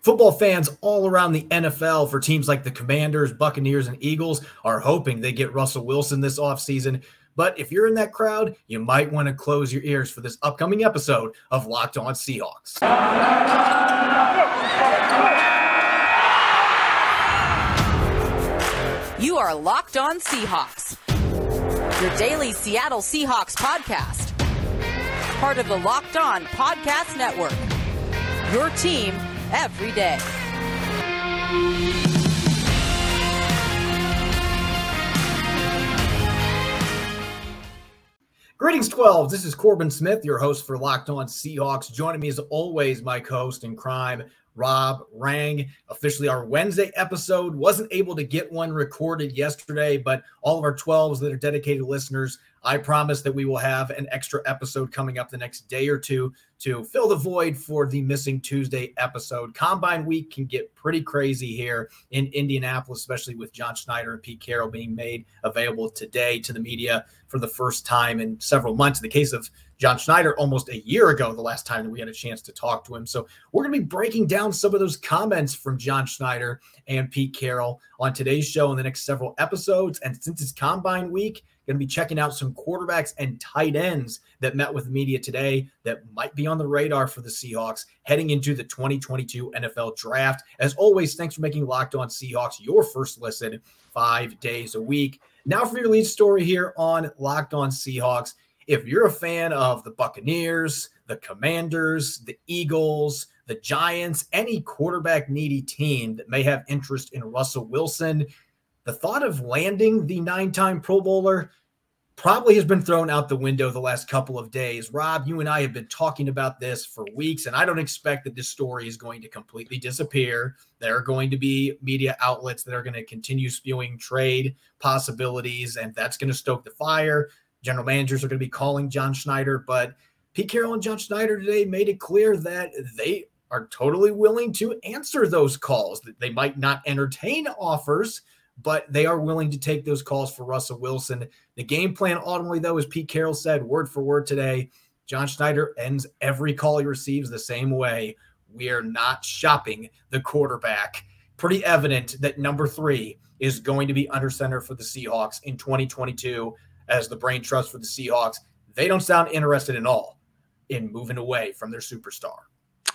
Football fans all around the NFL for teams like the Commanders, Buccaneers, and Eagles are hoping they get Russell Wilson this offseason. But if you're in that crowd, you might want to close your ears for this upcoming episode of Locked On Seahawks. You are Locked On Seahawks, your daily Seattle Seahawks podcast, part of the Locked On Podcast Network. Your team every day. Greetings, 12. This is Corbin Smith, your host for Locked On Seahawks. Joining me as always, my co-host in crime, Rob Rang. Officially, our Wednesday episode wasn't able to get one recorded yesterday, but all of our 12s that are dedicated listeners, I promise that we will have an extra episode coming up the next day or two to fill the void for the missing Tuesday episode. Combine week can get pretty crazy here in Indianapolis, especially with John Schneider and Pete Carroll being made available today to the media for the first time in several months. In the case of John Schneider almost a year ago, the last time that we had a chance to talk to him. So we're going to be breaking down some of those comments from John Schneider and Pete Carroll on today's show in the next several episodes. And since it's combine week, going to be checking out some quarterbacks and tight ends that met with media today that might be on the radar for the Seahawks heading into the 2022 NFL draft. As always, thanks for making Locked On Seahawks your first listen five days a week. Now for your lead story here on Locked On Seahawks if you're a fan of the Buccaneers, the Commanders, the Eagles, the Giants, any quarterback needy team that may have interest in Russell Wilson, the thought of landing the nine time Pro Bowler probably has been thrown out the window the last couple of days. Rob, you and I have been talking about this for weeks, and I don't expect that this story is going to completely disappear. There are going to be media outlets that are going to continue spewing trade possibilities, and that's going to stoke the fire. General managers are going to be calling John Schneider, but Pete Carroll and John Schneider today made it clear that they are totally willing to answer those calls. That they might not entertain offers, but they are willing to take those calls for Russell Wilson. The game plan ultimately, though, as Pete Carroll said, word for word today, John Schneider ends every call he receives the same way. We are not shopping the quarterback. Pretty evident that number three is going to be under center for the Seahawks in 2022 as the brain trust for the Seahawks, they don't sound interested at all in moving away from their superstar.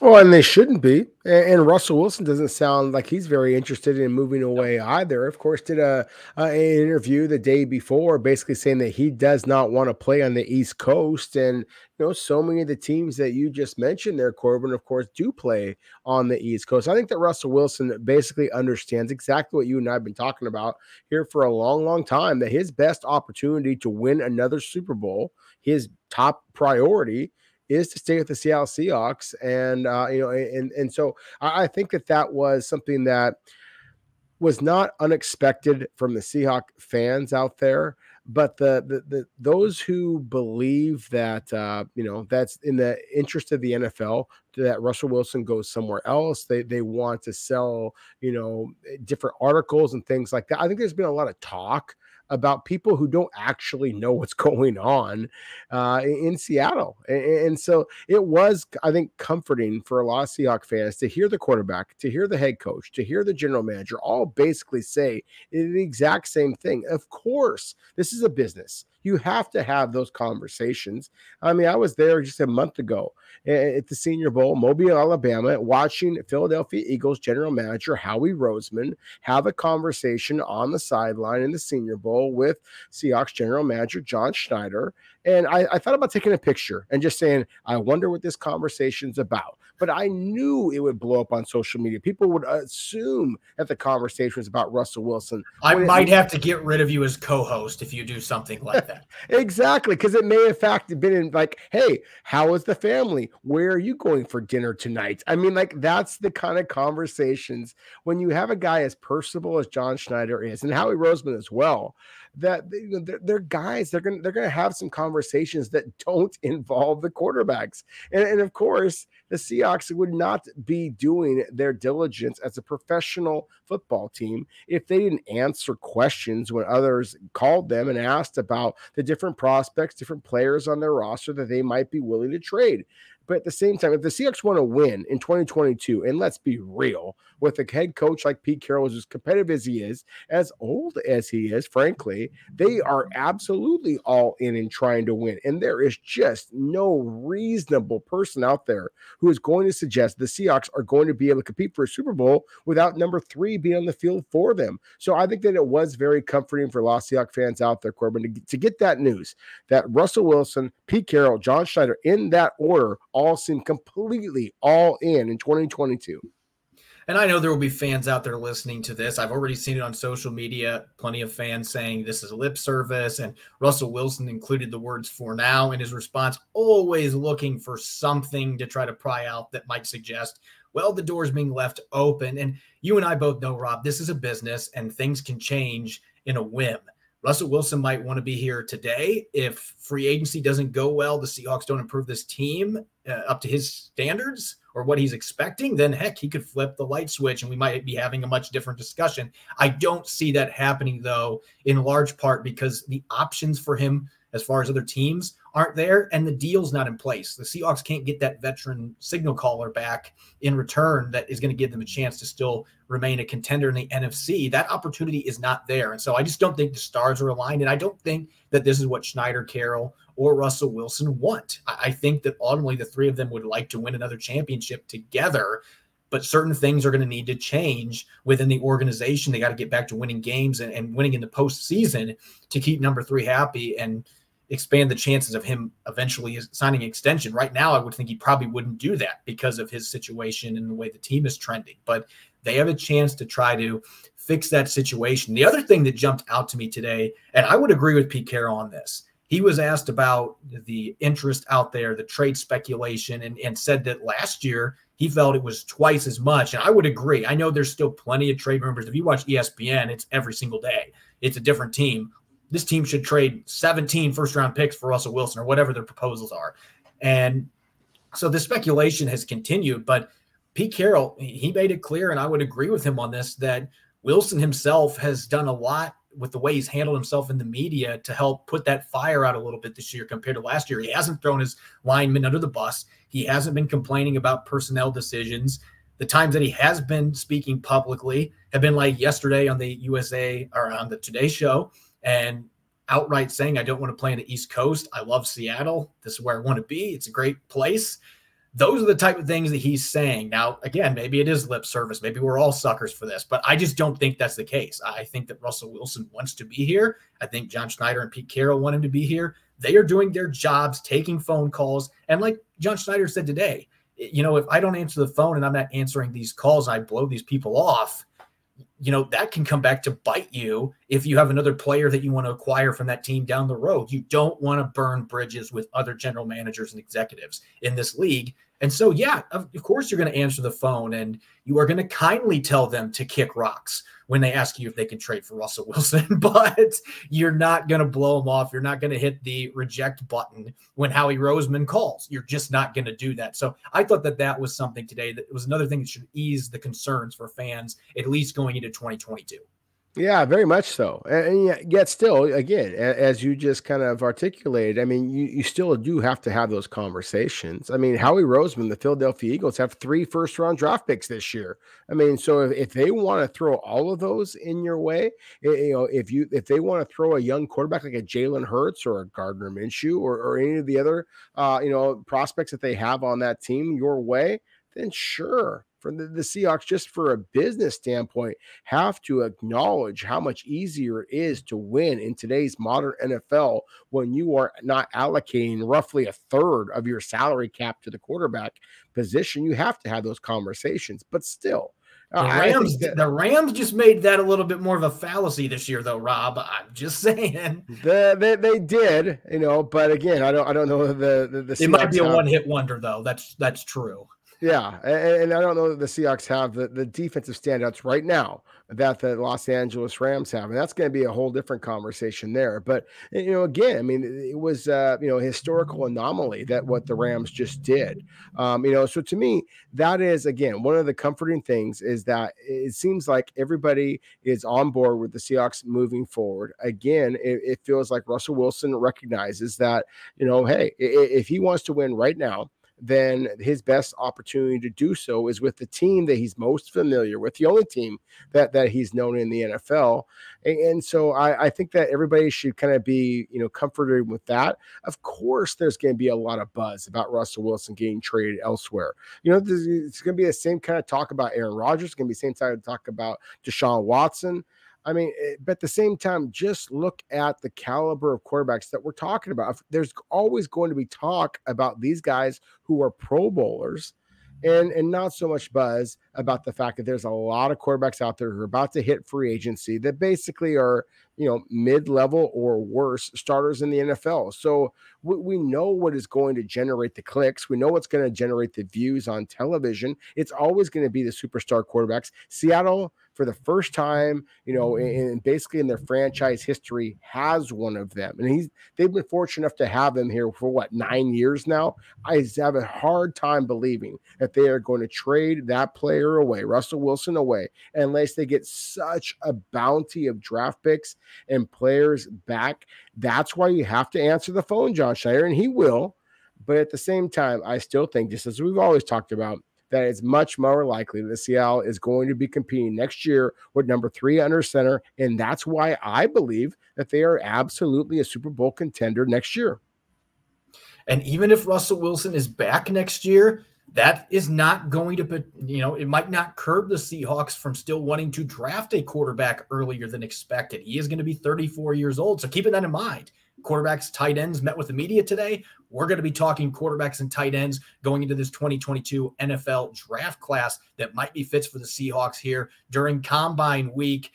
Well, and they shouldn't be. And, Russell Wilson doesn't sound like he's very interested in moving away either. Of course, did a, a, an interview the day before, basically saying that he does not want to play on the East Coast. And you know, so many of the teams that you just mentioned there, Corbin, of course, do play on the East Coast. I think that Russell Wilson basically understands exactly what you and I have been talking about here for a long, long time. That his best opportunity to win another Super Bowl, his top priority is to stay with the Seattle Seahawks, and uh, you know, and and so I, I think that that was something that was not unexpected from the Seahawk fans out there but the, the, the those who believe that uh, you know that's in the interest of the NFL that Russell Wilson goes somewhere else, they they want to sell you know different articles and things like that. I think there's been a lot of talk about people who don't actually know what's going on uh, in Seattle. And, and, so it was, I think, comforting for a lot of Seahawk fans to hear the quarterback, to hear the head coach, to hear the general manager all basically say the exact same thing. Of course, this is a business. You have to have those conversations. I mean, I was there just a month ago at the Senior Bowl, Mobile, Alabama, watching Philadelphia Eagles general manager Howie Roseman have a conversation on the sideline in the Senior Bowl with Seahawks general manager John Schneider. And I, I thought about taking a picture and just saying, I wonder what this conversation's about but I knew it would blow up on social media. People would assume that the conversation was about Russell Wilson. I might it, have to get rid of you as co-host if you do something like that. exactly, because it may in fact have been in like, hey, how is the family? Where are you going for dinner tonight? I mean, like that's the kind of conversations when you have a guy as personable as John Schneider is, and Howie Roseman as well that you know, they're, they're, guys they're gonna they're gonna have some conversations that don't involve the quarterbacks. And, and of course the Seahawks would not be doing their diligence as a professional football team if they didn't answer questions when others called them and asked about the different prospects different players on their roster that they might be willing to trade But at the same time, if the Seahawks want to win in 2022, and let's be real, with a head coach like Pete Carroll, as competitive as he is, as old as he is, frankly, they are absolutely all in in trying to win. And there is just no reasonable person out there who is going to suggest the Seahawks are going to be able to compete for a Super Bowl without number three being on the field for them. So I think that it was very comforting for Lost Seahawk fans out there, Corbin, to, to get that news that Russell Wilson, Pete Carroll, John Schneider, in that order, all seem completely all in in 2022. And I know there will be fans out there listening to this. I've already seen it on social media. Plenty of fans saying this is lip service. And Russell Wilson included the words for now in his response, always looking for something to try to pry out that might suggest, well, the door's being left open. And you and I both know, Rob, this is a business and things can change in a whim. Russell Wilson might want to be here today. If free agency doesn't go well, the Seahawks don't improve this team uh, up to his standards or what he's expecting, then heck, he could flip the light switch and we might be having a much different discussion. I don't see that happening, though, in large part because the options for him as far as other teams aren't there and the deal's not in place. The Seahawks can't get that veteran signal caller back in return that is going to give them a chance to still remain a contender in the NFC. That opportunity is not there. And so I just don't think the stars are aligned. And I don't think that this is what Schneider Carroll or Russell Wilson want. I think that ultimately the three of them would like to win another championship together but certain things are going to need to change within the organization. They got to get back to winning games and, and winning in the postseason to keep number three happy. And expand the chances of him eventually signing an extension. Right now, I would think he probably wouldn't do that because of his situation and the way the team is trending. But they have a chance to try to fix that situation. The other thing that jumped out to me today, and I would agree with Pete Carroll on this. He was asked about the interest out there, the trade speculation, and, and said that last year he felt it was twice as much. And I would agree. I know there's still plenty of trade rumors. If you watch ESPN, it's every single day. It's a different team this team should trade 17 first round picks for Russell Wilson or whatever their proposals are. And so the speculation has continued, but Pete Carroll, he made it clear, and I would agree with him on this, that Wilson himself has done a lot with the way he's handled himself in the media to help put that fire out a little bit this year compared to last year. He hasn't thrown his linemen under the bus. He hasn't been complaining about personnel decisions. The times that he has been speaking publicly have been like yesterday on the USA or on the Today Show and outright saying, I don't want to play in the East Coast. I love Seattle. This is where I want to be. It's a great place. Those are the type of things that he's saying. Now, again, maybe it is lip service. Maybe we're all suckers for this, but I just don't think that's the case. I think that Russell Wilson wants to be here. I think John Schneider and Pete Carroll want him to be here. They are doing their jobs, taking phone calls. And like John Schneider said today, you know, if I don't answer the phone and I'm not answering these calls, I blow these people off you know that can come back to bite you if you have another player that you want to acquire from that team down the road. You don't want to burn bridges with other general managers and executives in this league. And so, yeah, of, of course, you're going to answer the phone and you are going to kindly tell them to kick rocks when they ask you if they can trade for Russell Wilson, but you're not going to blow them off. You're not going to hit the reject button when Howie Roseman calls. You're just not going to do that. So I thought that that was something today that was another thing that should ease the concerns for fans, at least going into 2022. Yeah, very much so. And, and yet, still, again, as you just kind of articulated, I mean, you, you still do have to have those conversations. I mean, Howie Roseman, the Philadelphia Eagles, have three first round draft picks this year. I mean, so if, if they want to throw all of those in your way, you know, if you if they want to throw a young quarterback like a Jalen Hurts or a Gardner Minshew or, or any of the other, uh, you know, prospects that they have on that team your way, then sure, from the, the Seahawks, just for a business standpoint, have to acknowledge how much easier it is to win in today's modern NFL when you are not allocating roughly a third of your salary cap to the quarterback position. You have to have those conversations, but still. Uh, the Rams, that, the Rams just made that a little bit more of a fallacy this year, though. Rob, I'm just saying. The, they, they did, you know, but again, I don't I don't know the the. the it might be a uh, one hit wonder, though. That's that's true. Yeah, and, and, I don't know that the Seahawks have the, the defensive standouts right now that the Los Angeles Rams have, and that's going to be a whole different conversation there. But you know, again, I mean, it was uh, you know historical anomaly that what the Rams just did. Um, you know, so to me, that is again one of the comforting things is that it seems like everybody is on board with the Seahawks moving forward. Again, it, it feels like Russell Wilson recognizes that you know, hey, if he wants to win right now then his best opportunity to do so is with the team that he's most familiar with, the only team that that he's known in the NFL. And, and so I, I think that everybody should kind of be, you know, comforted with that. Of course, there's going to be a lot of buzz about Russell Wilson getting traded elsewhere. You know, it's going to be the same kind of talk about Aaron Rodgers. It's going to be the same kind of talk about Deshaun Watson. I mean, eh, but at the same time, just look at the caliber of quarterbacks that we're talking about. There's always going to be talk about these guys who are Pro Bowlers and and not so much buzz about the fact that there's a lot of quarterbacks out there who are about to hit free agency that basically are you know mid-level or worse starters in the NFL. So we, we know what is going to generate the clicks. We know what's going to generate the views on television. It's always going to be the superstar quarterbacks. Seattle for the first time, you know, mm-hmm. in, basically in their franchise history, has one of them. And he's they've been fortunate enough to have him here for what nine years now. I have a hard time believing that they are going to trade that player away, Russell Wilson away, unless they get such a bounty of draft picks and players back. That's why you have to answer the phone, John Schneider, and he will. But at the same time, I still think, just as we've always talked about, that it's much more likely that Seattle is going to be competing next year with number three under center. And that's why I believe that they are absolutely a Super Bowl contender next year. And even if Russell Wilson is back next year, that is not going to, you know, it might not curb the Seahawks from still wanting to draft a quarterback earlier than expected. He is going to be 34 years old. So keeping that in mind, quarterbacks, tight ends met with the media today. We're going to be talking quarterbacks and tight ends going into this 2022 NFL draft class that might be fits for the Seahawks here during combine week.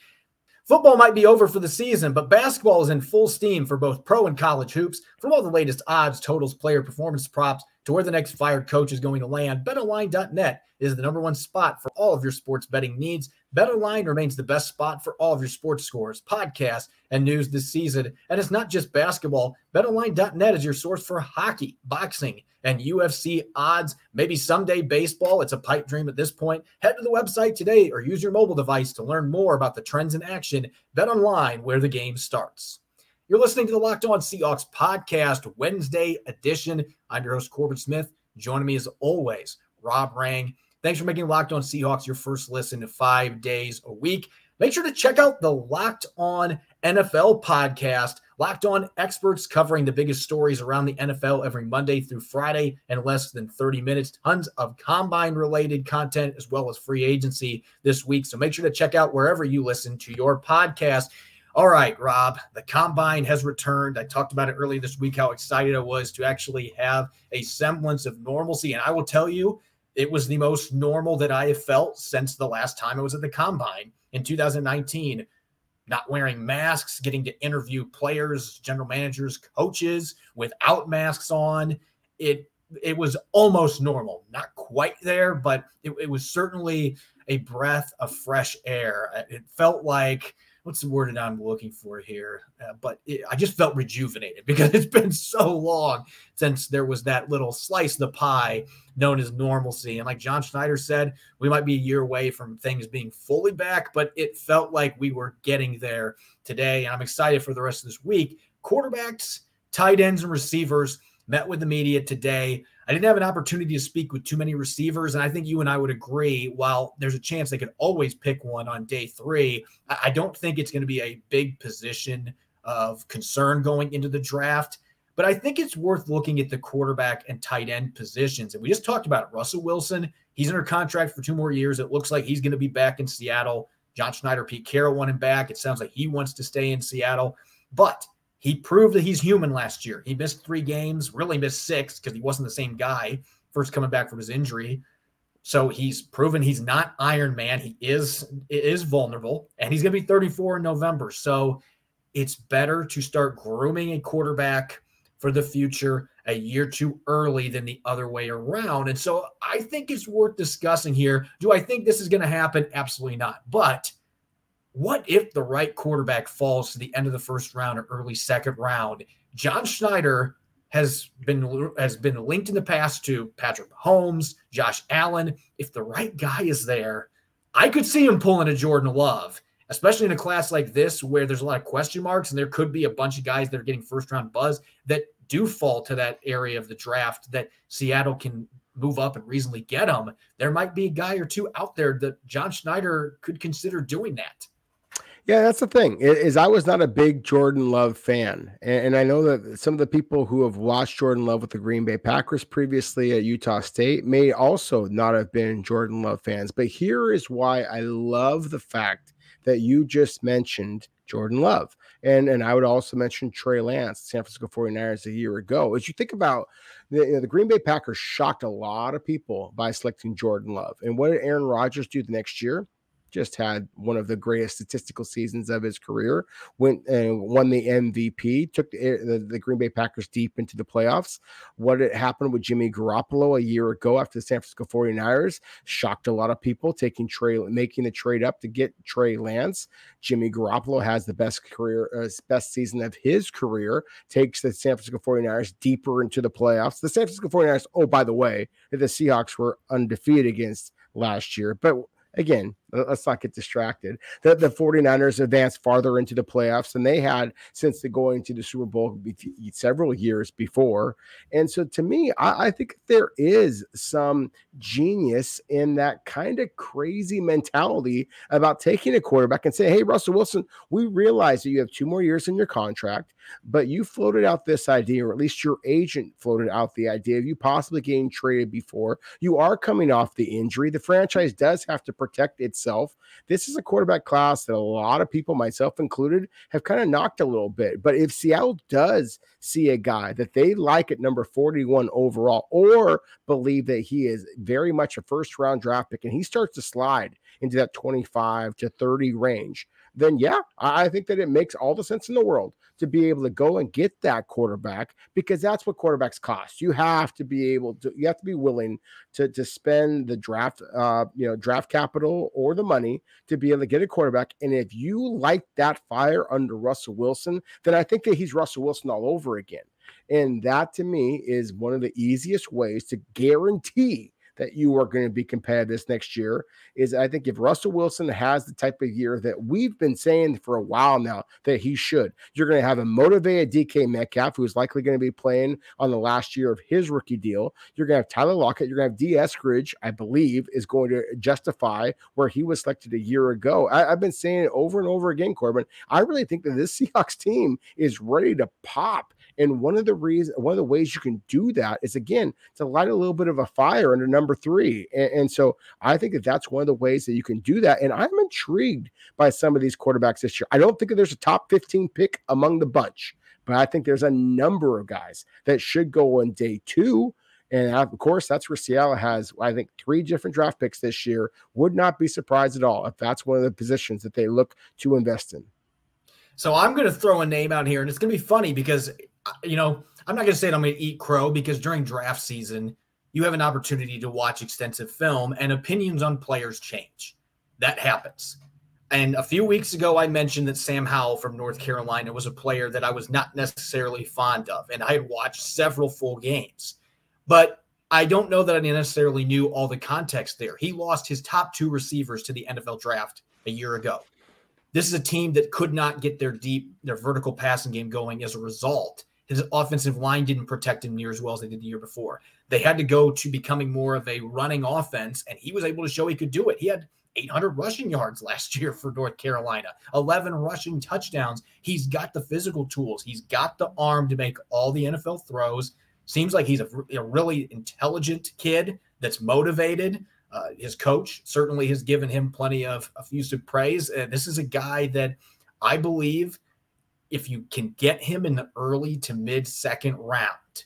Football might be over for the season, but basketball is in full steam for both pro and college hoops. From all the latest odds, totals, player performance props to where the next fired coach is going to land, BetOnline.net is the number one spot for all of your sports betting needs. BetOnline remains the best spot for all of your sports scores, podcasts, and news this season. And it's not just basketball. BetOnline.net is your source for hockey, boxing, and UFC odds. Maybe someday baseball. It's a pipe dream at this point. Head to the website today or use your mobile device to learn more about the trends in action. BetOnline, where the game starts. You're listening to the Locked On Seahawks podcast, Wednesday edition. I'm your host, Corbin Smith. Joining me as always, Rob Rang. Thanks for making Locked On Seahawks your first listen to five days a week. Make sure to check out the Locked On NFL podcast. Locked On experts covering the biggest stories around the NFL every Monday through Friday in less than 30 minutes. Tons of combine related content as well as free agency this week. So make sure to check out wherever you listen to your podcast. All right, Rob, the combine has returned. I talked about it earlier this week how excited I was to actually have a semblance of normalcy. And I will tell you, it was the most normal that I have felt since the last time I was at the combine in 2019. Not wearing masks, getting to interview players, general managers, coaches without masks on. It it was almost normal. Not quite there, but it, it was certainly a breath of fresh air. It felt like what's the word that I'm looking for here? Uh, but it, I just felt rejuvenated because it's been so long since there was that little slice of the pie known as normalcy. And like John Schneider said, we might be a year away from things being fully back, but it felt like we were getting there today. And I'm excited for the rest of this week. Quarterbacks, tight ends, and receivers met with the media today. I didn't have an opportunity to speak with too many receivers, and I think you and I would agree. While there's a chance they could always pick one on day three, I don't think it's going to be a big position of concern going into the draft. But I think it's worth looking at the quarterback and tight end positions. And we just talked about it. Russell Wilson, he's under contract for two more years. It looks like he's going to be back in Seattle. John Schneider, Pete Carroll want him back. It sounds like he wants to stay in Seattle. But he proved that he's human last year. He missed three games, really missed six because he wasn't the same guy first coming back from his injury. So he's proven he's not Iron Man. He is is vulnerable, and he's going to be 34 in November. So it's better to start grooming a quarterback for the future a year too early than the other way around. And so I think it's worth discussing here. Do I think this is going to happen? Absolutely not. But what if the right quarterback falls to the end of the first round or early second round? John Schneider has been has been linked in the past to Patrick Mahomes, Josh Allen. If the right guy is there, I could see him pulling a Jordan Love, especially in a class like this where there's a lot of question marks and there could be a bunch of guys that are getting first round buzz that do fall to that area of the draft that Seattle can move up and reasonably get them. there might be a guy or two out there that John Schneider could consider doing that. Yeah, that's the thing. Is I was not a big Jordan Love fan, and, I know that some of the people who have watched Jordan Love with the Green Bay Packers previously at Utah State may also not have been Jordan Love fans. But here is why I love the fact that you just mentioned Jordan Love. And and I would also mention Trey Lance, San Francisco 49ers a year ago. As you think about the, you know, the Green Bay Packers shocked a lot of people by selecting Jordan Love. And what did Aaron Rodgers do the next year? Just had one of the greatest statistical seasons of his career. Went and won the MVP. Took the, the, the, Green Bay Packers deep into the playoffs. What had happened with Jimmy Garoppolo a year ago after the San Francisco 49ers shocked a lot of people. Taking Trey, making the trade up to get Trey Lance. Jimmy Garoppolo has the best career, uh, best season of his career. Takes the San Francisco 49ers deeper into the playoffs. The San Francisco 49ers. Oh, by the way, the Seahawks were undefeated against last year, but again, Uh, let's not get distracted. The, the 49ers advanced farther into the playoffs than they had since the going to the Super Bowl several years before. And so to me, I, I think there is some genius in that kind of crazy mentality about taking a quarterback and say, hey, Russell Wilson, we realize that you have two more years in your contract, but you floated out this idea, or at least your agent floated out the idea of you possibly getting traded before. You are coming off the injury. The franchise does have to protect its itself. This is a quarterback class that a lot of people, myself included, have kind of knocked a little bit. But if Seattle does see a guy that they like at number 41 overall, or believe that he is very much a first round draft pick and he starts to slide into that 25 to 30 range, then yeah, I think that it makes all the sense in the world to be able to go and get that quarterback because that's what quarterbacks cost. You have to be able to, you have to be willing to, to spend the draft, uh, you know, draft capital or the money to be able to get a quarterback. And if you like that fire under Russell Wilson, then I think that he's Russell Wilson all over again. And that to me is one of the easiest ways to guarantee that you are going to be competitive this next year is I think if Russell Wilson has the type of year that we've been saying for a while now that he should, you're going to have a motivated DK Metcalf who is likely going to be playing on the last year of his rookie deal. You're going to have Tyler Lockett. You're going to have D. Eskridge, I believe, is going to justify where he was selected a year ago. I, I've been saying it over and over again, Corbin. I really think that this Seahawks team is ready to pop and one of the reasons, one of the ways you can do that is again to light a little bit of a fire under number three. And, and so I think that that's one of the ways that you can do that. And I'm intrigued by some of these quarterbacks this year. I don't think that there's a top 15 pick among the bunch, but I think there's a number of guys that should go on day two. And of course, that's where Seattle has, I think, three different draft picks this year. Would not be surprised at all if that's one of the positions that they look to invest in. So I'm going to throw a name out here, and it's going to be funny because you know, I'm not going to say that I'm going to eat crow because during draft season, you have an opportunity to watch extensive film and opinions on players change. That happens. And a few weeks ago, I mentioned that Sam Howell from North Carolina was a player that I was not necessarily fond of, and I had watched several full games. But I don't know that I necessarily knew all the context there. He lost his top two receivers to the NFL draft a year ago. This is a team that could not get their deep, their vertical passing game going as a result his offensive line didn't protect him near as well as they did the year before. They had to go to becoming more of a running offense, and he was able to show he could do it. He had 800 rushing yards last year for North Carolina, 11 rushing touchdowns. He's got the physical tools, he's got the arm to make all the NFL throws. Seems like he's a, a really intelligent kid that's motivated. Uh, his coach certainly has given him plenty of effusive praise. Uh, this is a guy that I believe if you can get him in the early to mid second round,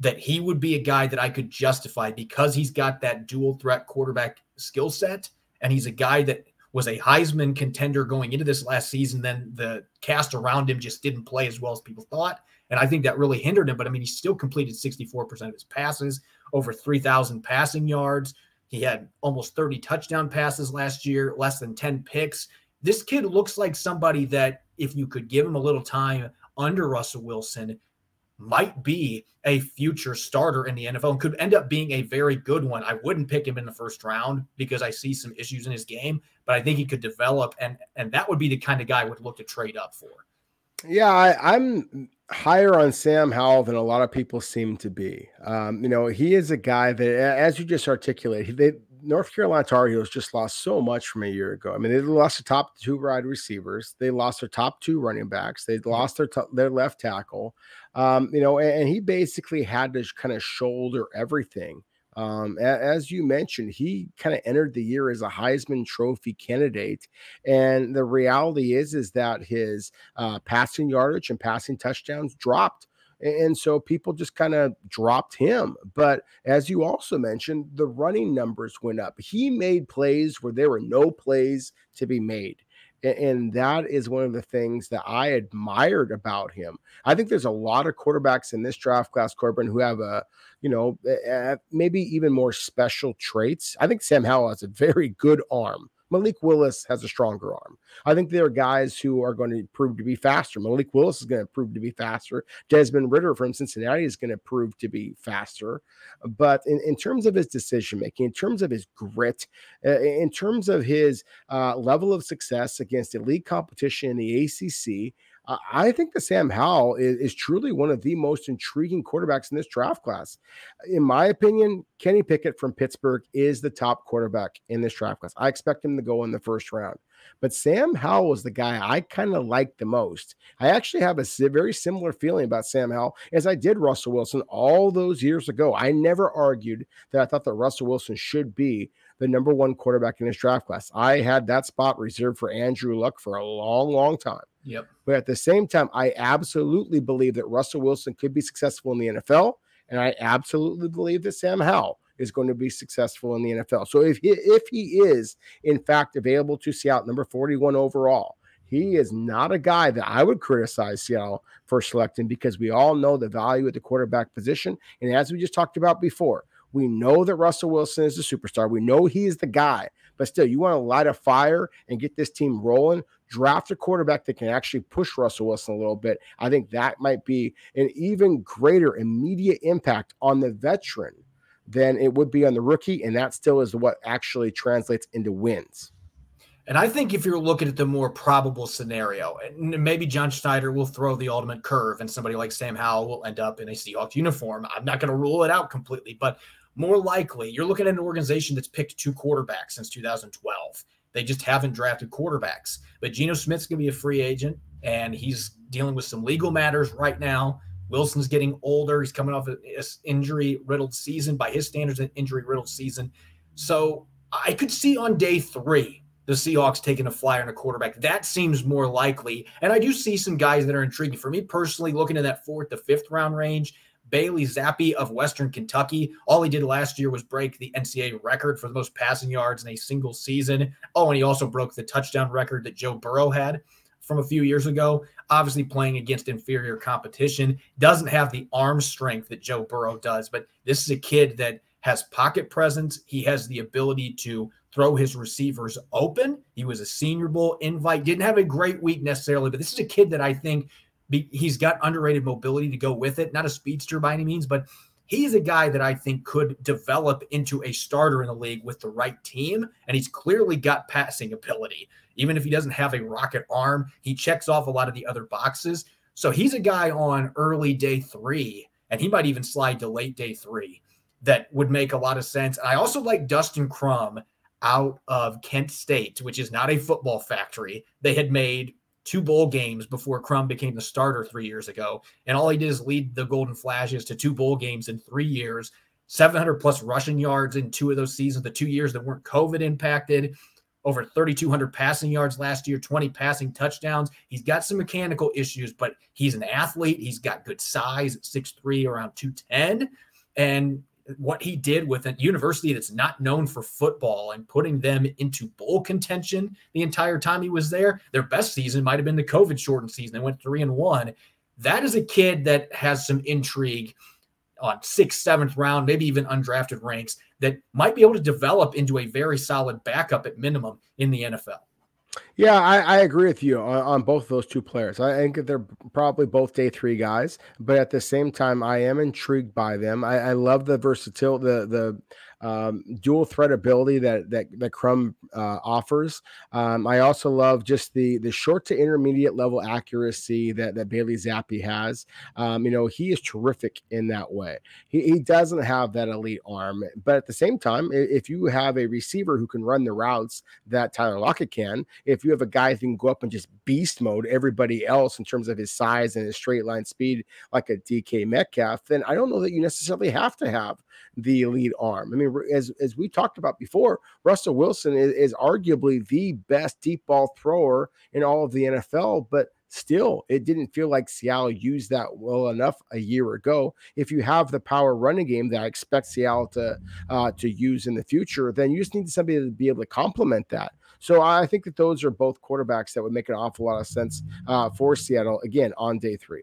that he would be a guy that I could justify because he's got that dual threat quarterback skill set. And he's a guy that was a Heisman contender going into this last season. Then the cast around him just didn't play as well as people thought. And I think that really hindered him. But I mean, he still completed 64% of his passes, over 3,000 passing yards. He had almost 30 touchdown passes last year, less than 10 picks. This kid looks like somebody that if you could give him a little time under Russell Wilson, might be a future starter in the NFL and could end up being a very good one. I wouldn't pick him in the first round because I see some issues in his game, but I think he could develop and and that would be the kind of guy I would look to trade up for. Yeah, I, I'm higher on Sam Howell than a lot of people seem to be. Um, you know, he is a guy that, as you just articulated, they, North Carolina Tar Heels just lost so much from a year ago. I mean, they lost the top two wide receivers, they lost their top two running backs, they lost their t- their left tackle. Um, you know, and, and, he basically had to kind of shoulder everything. Um, as you mentioned, he kind of entered the year as a Heisman Trophy candidate, and the reality is is that his uh, passing yardage and passing touchdowns dropped and so people just kind of dropped him. But as you also mentioned, the running numbers went up. He made plays where there were no plays to be made. And that is one of the things that I admired about him. I think there's a lot of quarterbacks in this draft class, Corbin, who have a, you know, maybe even more special traits. I think Sam Howell has a very good arm. Malik Willis has a stronger arm. I think there are guys who are going to prove to be faster. Malik Willis is going to prove to be faster. Desmond Ridder from Cincinnati is going to prove to be faster. But in, in terms of his decision making, in terms of his grit, uh, in terms of his uh, level of success against elite competition in the ACC, uh, I think that Sam Howell is, is, truly one of the most intriguing quarterbacks in this draft class. In my opinion, Kenny Pickett from Pittsburgh is the top quarterback in this draft class. I expect him to go in the first round. But Sam Howell is the guy I kind of like the most. I actually have a very similar feeling about Sam Howell as I did Russell Wilson all those years ago. I never argued that I thought that Russell Wilson should be the number one quarterback in his draft class. I had that spot reserved for Andrew Luck for a long, long time. Yep. But at the same time, I absolutely believe that Russell Wilson could be successful in the NFL. And I absolutely believe that Sam Howell is going to be successful in the NFL. So if he, if he is in fact available to Seattle, number 41 overall, he is not a guy that I would criticize Seattle for selecting because we all know the value at the quarterback position. And as we just talked about before, we know that Russell Wilson is a superstar. We know he is the guy, but still, you want to light a fire and get this team rolling. Draft a quarterback that can actually push Russell Wilson a little bit. I think that might be an even greater immediate impact on the veteran than it would be on the rookie. And that still is what actually translates into wins. And I think if you're looking at the more probable scenario, and maybe John Schneider will throw the ultimate curve and somebody like Sam Howell will end up in a Seahawks uniform. I'm not going to rule it out completely, but more likely you're looking at an organization that's picked two quarterbacks since 2012. They just haven't drafted quarterbacks. But Geno Smith's going to be a free agent and he's dealing with some legal matters right now. Wilson's getting older. He's coming off an injury riddled season by his standards, an injury riddled season. So I could see on day three the Seahawks taking a flyer on a quarterback. That seems more likely. And I do see some guys that are intriguing. For me personally, looking at that fourth to fifth round range, Bailey Zappe of Western Kentucky. All he did last year was break the NCAA record for the most passing yards in a single season. Oh, and he also broke the touchdown record that Joe Burrow had from a few years ago. Obviously, playing against inferior competition, doesn't have the arm strength that Joe Burrow does, but this is a kid that has pocket presence. He has the ability to throw his receivers open. He was a Senior Bowl invite, didn't have a great week necessarily, but this is a kid that I think he's got underrated mobility to go with it. Not a speedster by any means, but he's a guy that I think could develop into a starter in the league with the right team. And he's clearly got passing ability. Even if he doesn't have a rocket arm, he checks off a lot of the other boxes. So he's a guy on early day three, and he might even slide to late day three. That would make a lot of sense. I also like Dustin Crum out of Kent State, which is not a football factory. They had made two bowl games before Crum became the starter three years ago. And all he did is lead the Golden Flashes to two bowl games in three years, 700 plus rushing yards in two of those seasons, the two years that weren't COVID impacted, over 3,200 passing yards last year, 20 passing touchdowns. He's got some mechanical issues, but he's an athlete. He's got good size, 6'3, around 210. And what he did with a university that's not known for football and putting them into bowl contention the entire time he was there. Their best season might have been the COVID shortened season. They went three and one. That is a kid that has some intrigue on sixth, seventh round, maybe even undrafted ranks that might be able to develop into a very solid backup at minimum in the NFL. Yeah, I, I, agree with you on, on, both those two players. I think they're probably both day three guys, but at the same time, I am intrigued by them. I, I love the versatility, the the um, dual threat ability that that that Crum uh, offers. Um, I also love just the the short to intermediate level accuracy that that Bailey Zappe has. Um, you know, he is terrific in that way. He, he doesn't have that elite arm, but at the same time, if you have a receiver who can run the routes that Tyler Lockett can, if you have a guy who can go up and just beast mode everybody else in terms of his size and his straight line speed, like a DK Metcalf, then I don't know that you necessarily have to have the elite arm. I mean, as as we talked about before, Russell Wilson is, is arguably the best deep ball thrower in all of the NFL, but still it didn't feel like Seattle used that well enough a year ago. If you have the power running game that I expect Seattle to uh, to use in the future, then you just need somebody to be able to complement that. So I think that those are both quarterbacks that would make an awful lot of sense uh, for Seattle again on day three.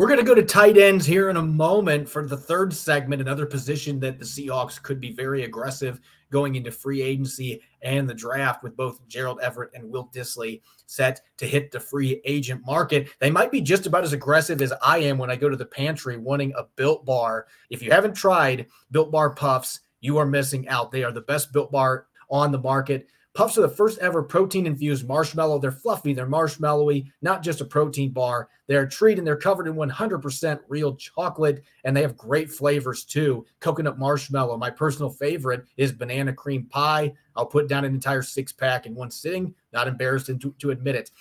We're going to go to tight ends here in a moment for the third segment, another position that the Seahawks could be very aggressive going into free agency and the draft with both Gerald Everett and Will Dissly set to hit the free agent market. They might be just about as aggressive as I am when I go to the pantry wanting a built bar. If you haven't tried built bar puffs, you are missing out. They are the best built bar on the market. Puffs are the first ever protein infused marshmallow. They're fluffy, they're marshmallowy, not just a protein bar. They're a treat and they're covered in 100% real chocolate and they have great flavors too. Coconut marshmallow. My personal favorite is banana cream pie. I'll put down an entire six pack in one sitting. Not embarrassed to, to admit it.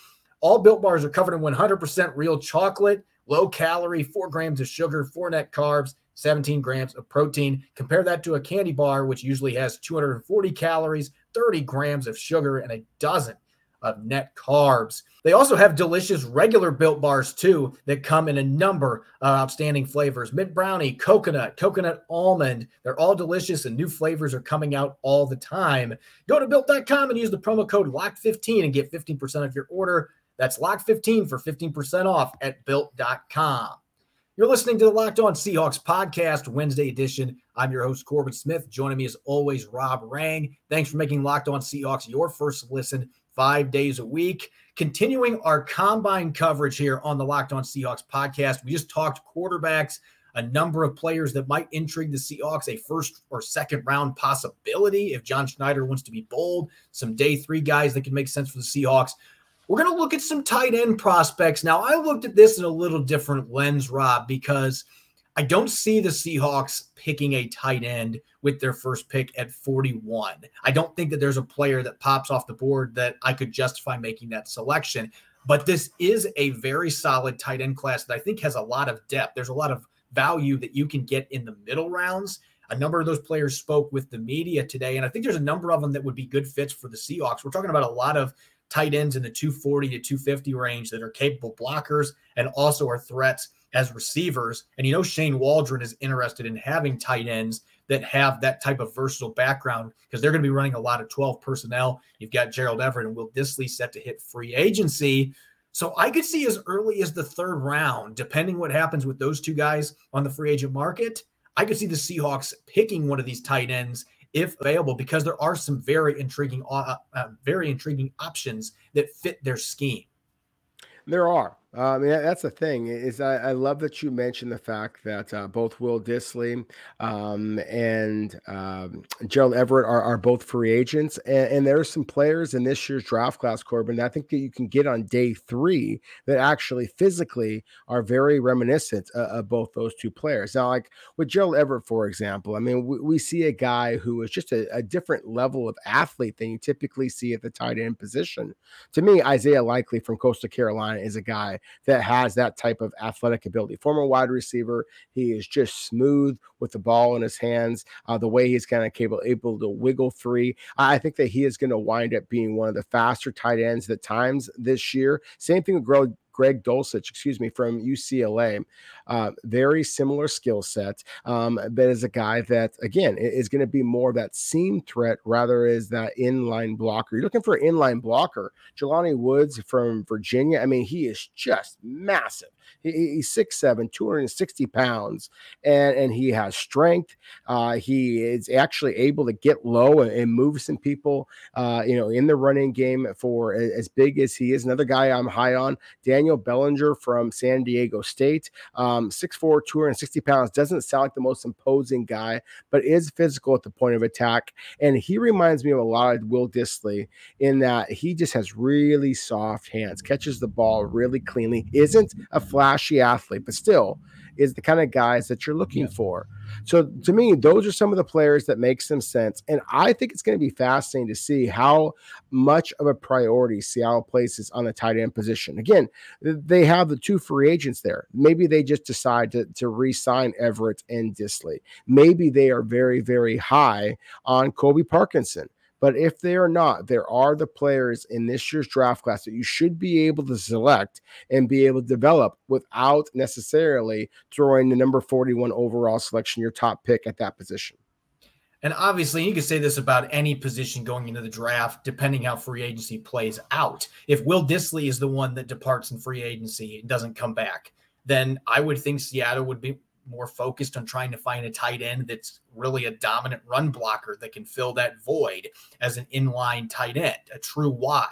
All built bars are covered in 100% real chocolate, low calorie, four grams of sugar, four net carbs, 17 grams of protein. Compare that to a candy bar, which usually has 240 calories, 30 grams of sugar, and a dozen of net carbs. They also have delicious regular built bars too that come in a number of outstanding flavors mint brownie, coconut, coconut almond. They're all delicious and new flavors are coming out all the time. Go to built.com and use the promo code LOCK15 and get 15% of your order. That's LOCK15 for 15% off at built.com. You're listening to the Locked On Seahawks podcast, Wednesday edition. I'm your host, Corbin Smith. Joining me as always, Rob Rang. Thanks for making Locked On Seahawks your first listen five days a week. Continuing our combine coverage here on the Locked On Seahawks podcast. We just talked quarterbacks, a number of players that might intrigue the Seahawks, a first or second round possibility if John Schneider wants to be bold, some day three guys that can make sense for the Seahawks. We're going to look at some tight end prospects. Now, I looked at this in a little different lens, Rob, because I don't see the Seahawks picking a tight end with their first pick at 41. I don't think that there's a player that pops off the board that I could justify making that selection. But this is a very solid tight end class that I think has a lot of depth. There's a lot of value that you can get in the middle rounds. A number of those players spoke with the media today, and I think there's a number of them that would be good fits for the Seahawks. We're talking about a lot of tight ends in the 240 to 250 range that are capable blockers and also are threats as receivers. And you know, Shane Waldron is interested in having tight ends that have that type of versatile background because they're going to be running a lot of 12 personnel. You've got Gerald Everett and Will Dissly set to hit free agency. So I could see as early as the third round, depending what happens with those two guys on the free agent market. I could see the Seahawks picking one of these tight ends if available, because there are some very intriguing, uh, uh, very intriguing options that fit their scheme. There are. Uh, I mean, that's the thing is I, I, love that you mentioned the fact that uh, both Will Dissly um, and um, Gerald Everett are, are both free agents, and, and there are some players in this year's draft class, Corbin. I think that you can get on day three that actually physically are very reminiscent uh, of both those two players. Now, like with Gerald Everett, for example, I mean, we, we see a guy who is just a, a different level of athlete than you typically see at the tight end position. To me, Isaiah Likely from Coastal Carolina is a guy that has that type of athletic ability. Former wide receiver, he is just smooth with the ball in his hands. Uh, the way he's kind of able able to wiggle free, I think that he is going to wind up being one of the faster tight ends at times this year. Same thing with Greg Greg Dulcich, excuse me, from UCLA. Uh, very similar skill set, um, but as a guy that, again, is going to be more of that seam threat rather is that inline blocker. You're looking for an inline blocker. Jelani Woods from Virginia, I mean, he is just massive. He, he's 6'7, 260 pounds, and, and he has strength. Uh, he is actually able to get low and, and move some people, uh, you know, in the running game for as big as he is. Another guy I'm high on, Daniel Bellinger from San Diego State, um, 6'4, 260 pounds, doesn't sound like the most imposing guy, but is physical at the point of attack. And he reminds me of a lot of Will Dissly in that he just has really soft hands, catches the ball really cleanly, isn't a flashy athlete, but still is the kind of guys that you're looking yeah. for. So to me, those are some of the players that make some sense. And I think it's going to be fascinating to see how much of a priority Seattle places on the tight end position. Again, they have the two free agents there. Maybe they just decide to, to re-sign Everett and Dissly. Maybe they are very, very high on Colby Parkinson. But if they are not, there are the players in this year's draft class that you should be able to select and be able to develop without necessarily throwing the number 41 overall selection, your top pick at that position. And obviously, you can say this about any position going into the draft, depending how free agency plays out. If Will Dissly is the one that departs in free agency and doesn't come back, then I would think Seattle would be more focused on trying to find a tight end that's really a dominant run blocker that can fill that void as an inline tight end, a true Y.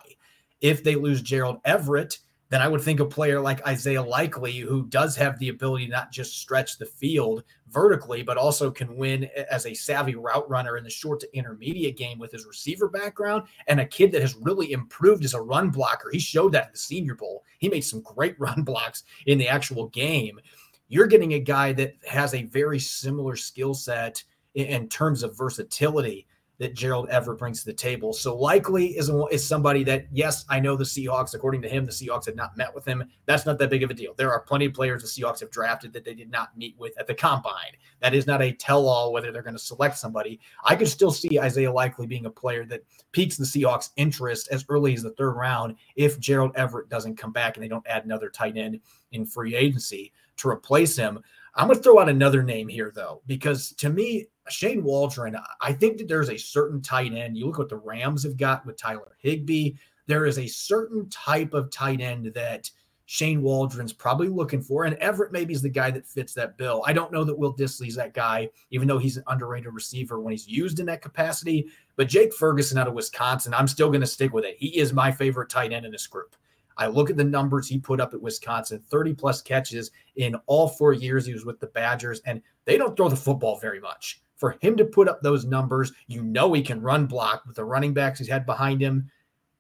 If they lose Gerald Everett, then I would think a player like Isaiah Likely, who does have the ability to not just stretch the field vertically, but also can win as a savvy route runner in the short to intermediate game with his receiver background, and a kid that has really improved as a run blocker. He showed that at the Senior Bowl. He made some great run blocks in the actual game you're getting a guy that has a very similar skill set in, in, terms of versatility that Gerald Everett brings to the table. So likely is, is somebody that, yes, I know the Seahawks, according to him, the Seahawks had not met with him. That's not that big of a deal. There are plenty of players the Seahawks have drafted that they did not meet with at the combine. That is not a tell all whether they're going to select somebody. I could still see Isaiah Likely being a player that piques the Seahawks' interest as early as the third round if Gerald Everett doesn't come back and they don't add another tight end in free agency to replace him. I'm going to throw out another name here, though, because to me, Shane Waldron, I think that there's a certain tight end. You look what the Rams have got with Tyler Higbee. There is a certain type of tight end that Shane Waldron's probably looking for. And Everett maybe is the guy that fits that bill. I don't know that Will Dissly's that guy, even though he's an underrated receiver when he's used in that capacity. But Jake Ferguson out of Wisconsin, I'm still going to stick with it. He is my favorite tight end in this group. I look at the numbers he put up at Wisconsin 30 plus catches in all four years he was with the Badgers, and they don't throw the football very much. For him to put up those numbers, you know he can run block with the running backs he's had behind him.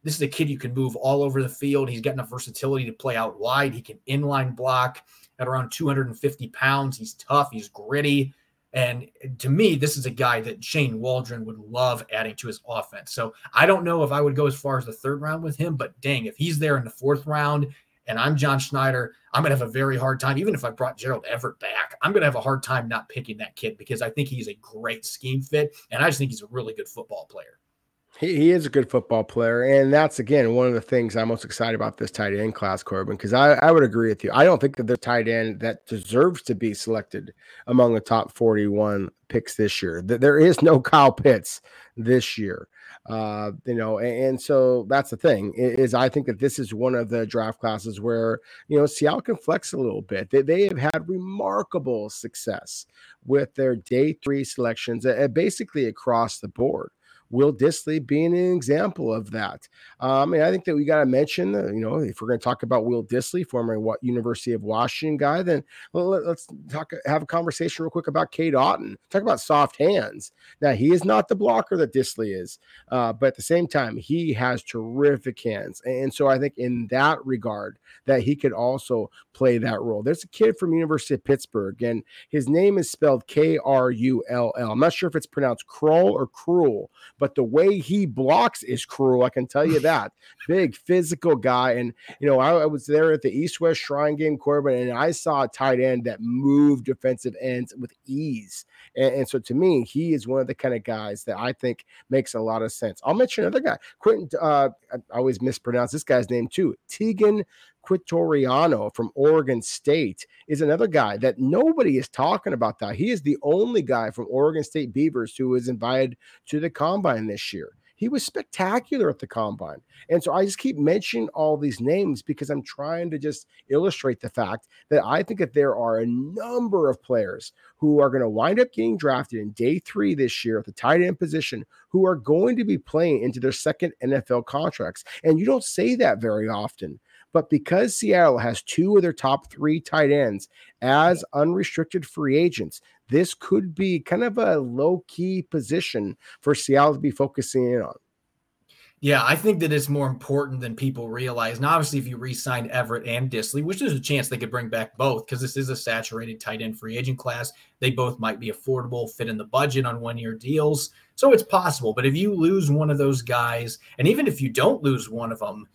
This is a kid you can move all over the field. He's got enough versatility to play out wide. He can inline block at around 250 pounds. He's tough. He's gritty. And to me, this is a guy that Shane Waldron would love adding to his offense. So I don't know if I would go as far as the third round with him, but dang, if he's there in the fourth round and I'm John Schneider, I'm going to have a very hard time. Even if I brought Gerald Everett back, I'm going to have a hard time not picking that kid because I think he's a great scheme fit. And I just think he's a really good football player. He, he is a good football player. And that's, again, one of the things I'm most excited about this tight end class, Corbin, because I, I would agree with you. I don't think that the tight end that deserves to be selected among the top 41 picks this year. There is no Kyle Pitts this year. Uh, you know, and, and, so that's the thing is I think that this is one of the draft classes where you know Seattle can flex a little bit. They, they have had remarkable success with their day three selections, uh, basically across the board. Will Dissly being an example of that. Um, and I think that we got to mention, uh, you know, if we're going to talk about Will Dissly, former what University of Washington guy, then well, let, us talk, have a conversation real quick about Cade Otton. Talk about soft hands. Now he is not the blocker that Dissly is, uh, but at the same time, he has terrific hands, and so I think in that regard that he could also play that role. There's a kid from University of Pittsburgh, and his name is spelled K R U L L. I'm not sure if it's pronounced Krull or Cruel, but the way he blocks is cruel. I can tell you that. Big physical guy. And, you know, I, I was there at the East West Shrine game, Corbin, and I saw a tight end that moved defensive ends with ease. And, and, so to me, he is one of the kind of guys that I think makes a lot of sense. I'll mention another guy, Quentin. Uh, I always mispronounce this guy's name too. Teagan Quitoriano from Oregon State is another guy that nobody is talking about. That he is the only guy from Oregon State Beavers who is invited to the combine this year. He was spectacular at the combine. And so I just keep mentioning all these names because I'm trying to just illustrate the fact that I think that there are a number of players who are going to wind up getting drafted in day three this year at the tight end position who are going to be playing into their second NFL contracts. And you don't say that very often But because Seattle has two of their top three tight ends as unrestricted free agents, this could be kind of a low key position for Seattle to be focusing in on. Yeah, I think that it's more important than people realize. And obviously, if you re-sign Everett and Dissly, which there's a chance they could bring back both because this is a saturated tight end free agent class, they both might be affordable, fit in the budget on one-year deals. So it's possible. But if you lose one of those guys, and even if you don't lose one of them,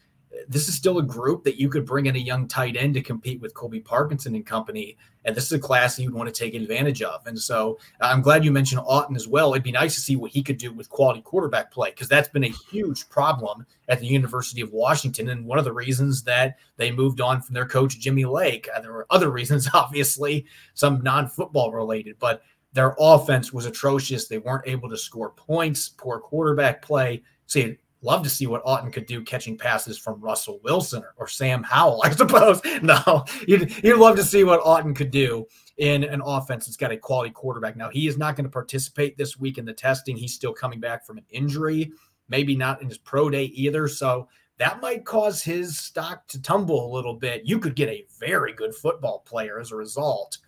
this is still a group that you could bring in a young tight end to compete with Colby Parkinson and company. And this is a class that you'd want to take advantage of. And so I'm glad you mentioned Otton as well. It'd be nice to see what he could do with quality quarterback play because that's been a huge problem at the University of Washington. And one of the reasons that they moved on from their coach, Jimmy Lake. Uh, there were other reasons, obviously, some non football related, but their offense was atrocious. They weren't able to score points, poor quarterback play. See, love to see what Otton could do catching passes from Russell Wilson or, or Sam Howell, I suppose. No, you'd, you'd love to see what Otton could do in an offense that's got a quality quarterback. Now, he is not going to participate this week in the testing. He's still coming back from an injury, maybe not in his pro day either. So that might cause his stock to tumble a little bit. You could get a very good football player as a result.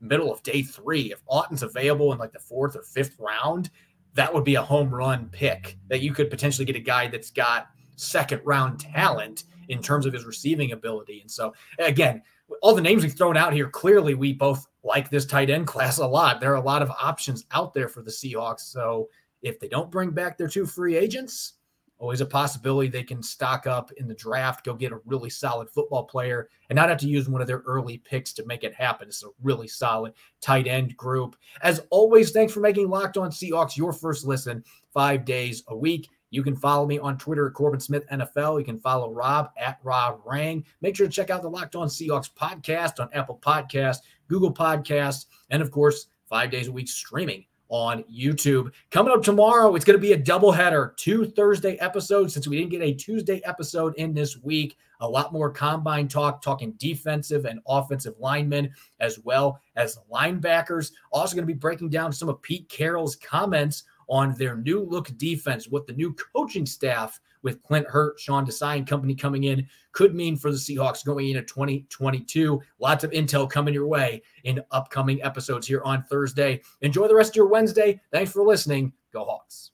Middle of day three, if Otton's available in like the fourth or fifth round, that would be a home run pick that you could potentially get a guy that's got second round talent in terms of his receiving ability. And so, again, all the names we've thrown out here, clearly we both like this tight end class a lot. There are a lot of options out there for the Seahawks. So, if they don't bring back their two free agents, always a possibility they can stock up in the draft, go get a really solid football player, and not have to use one of their early picks to make it happen. It's a really solid tight end group. As always, thanks for making Locked On Seahawks your first listen five days a week. You can follow me on Twitter at Corbin Smith NFL. You can follow Rob at Rob Rang. Make sure to check out the Locked On Seahawks podcast on Apple Podcast, Google Podcasts, and of course, five days a week streaming on YouTube. Coming up tomorrow, it's going to be a doubleheader, two Thursday episodes since we didn't get a Tuesday episode in this week. A lot more combine talk, talking defensive and offensive linemen, as well as linebackers. Also, going to be breaking down some of Pete Carroll's comments on their new look defense, what the new coaching staff with Clint Hurtt, Sean Desai and company coming in could mean for the Seahawks going into 2022. Lots of intel coming your way in upcoming episodes here on Thursday. Enjoy the rest of your Wednesday. Thanks for listening. Go Hawks.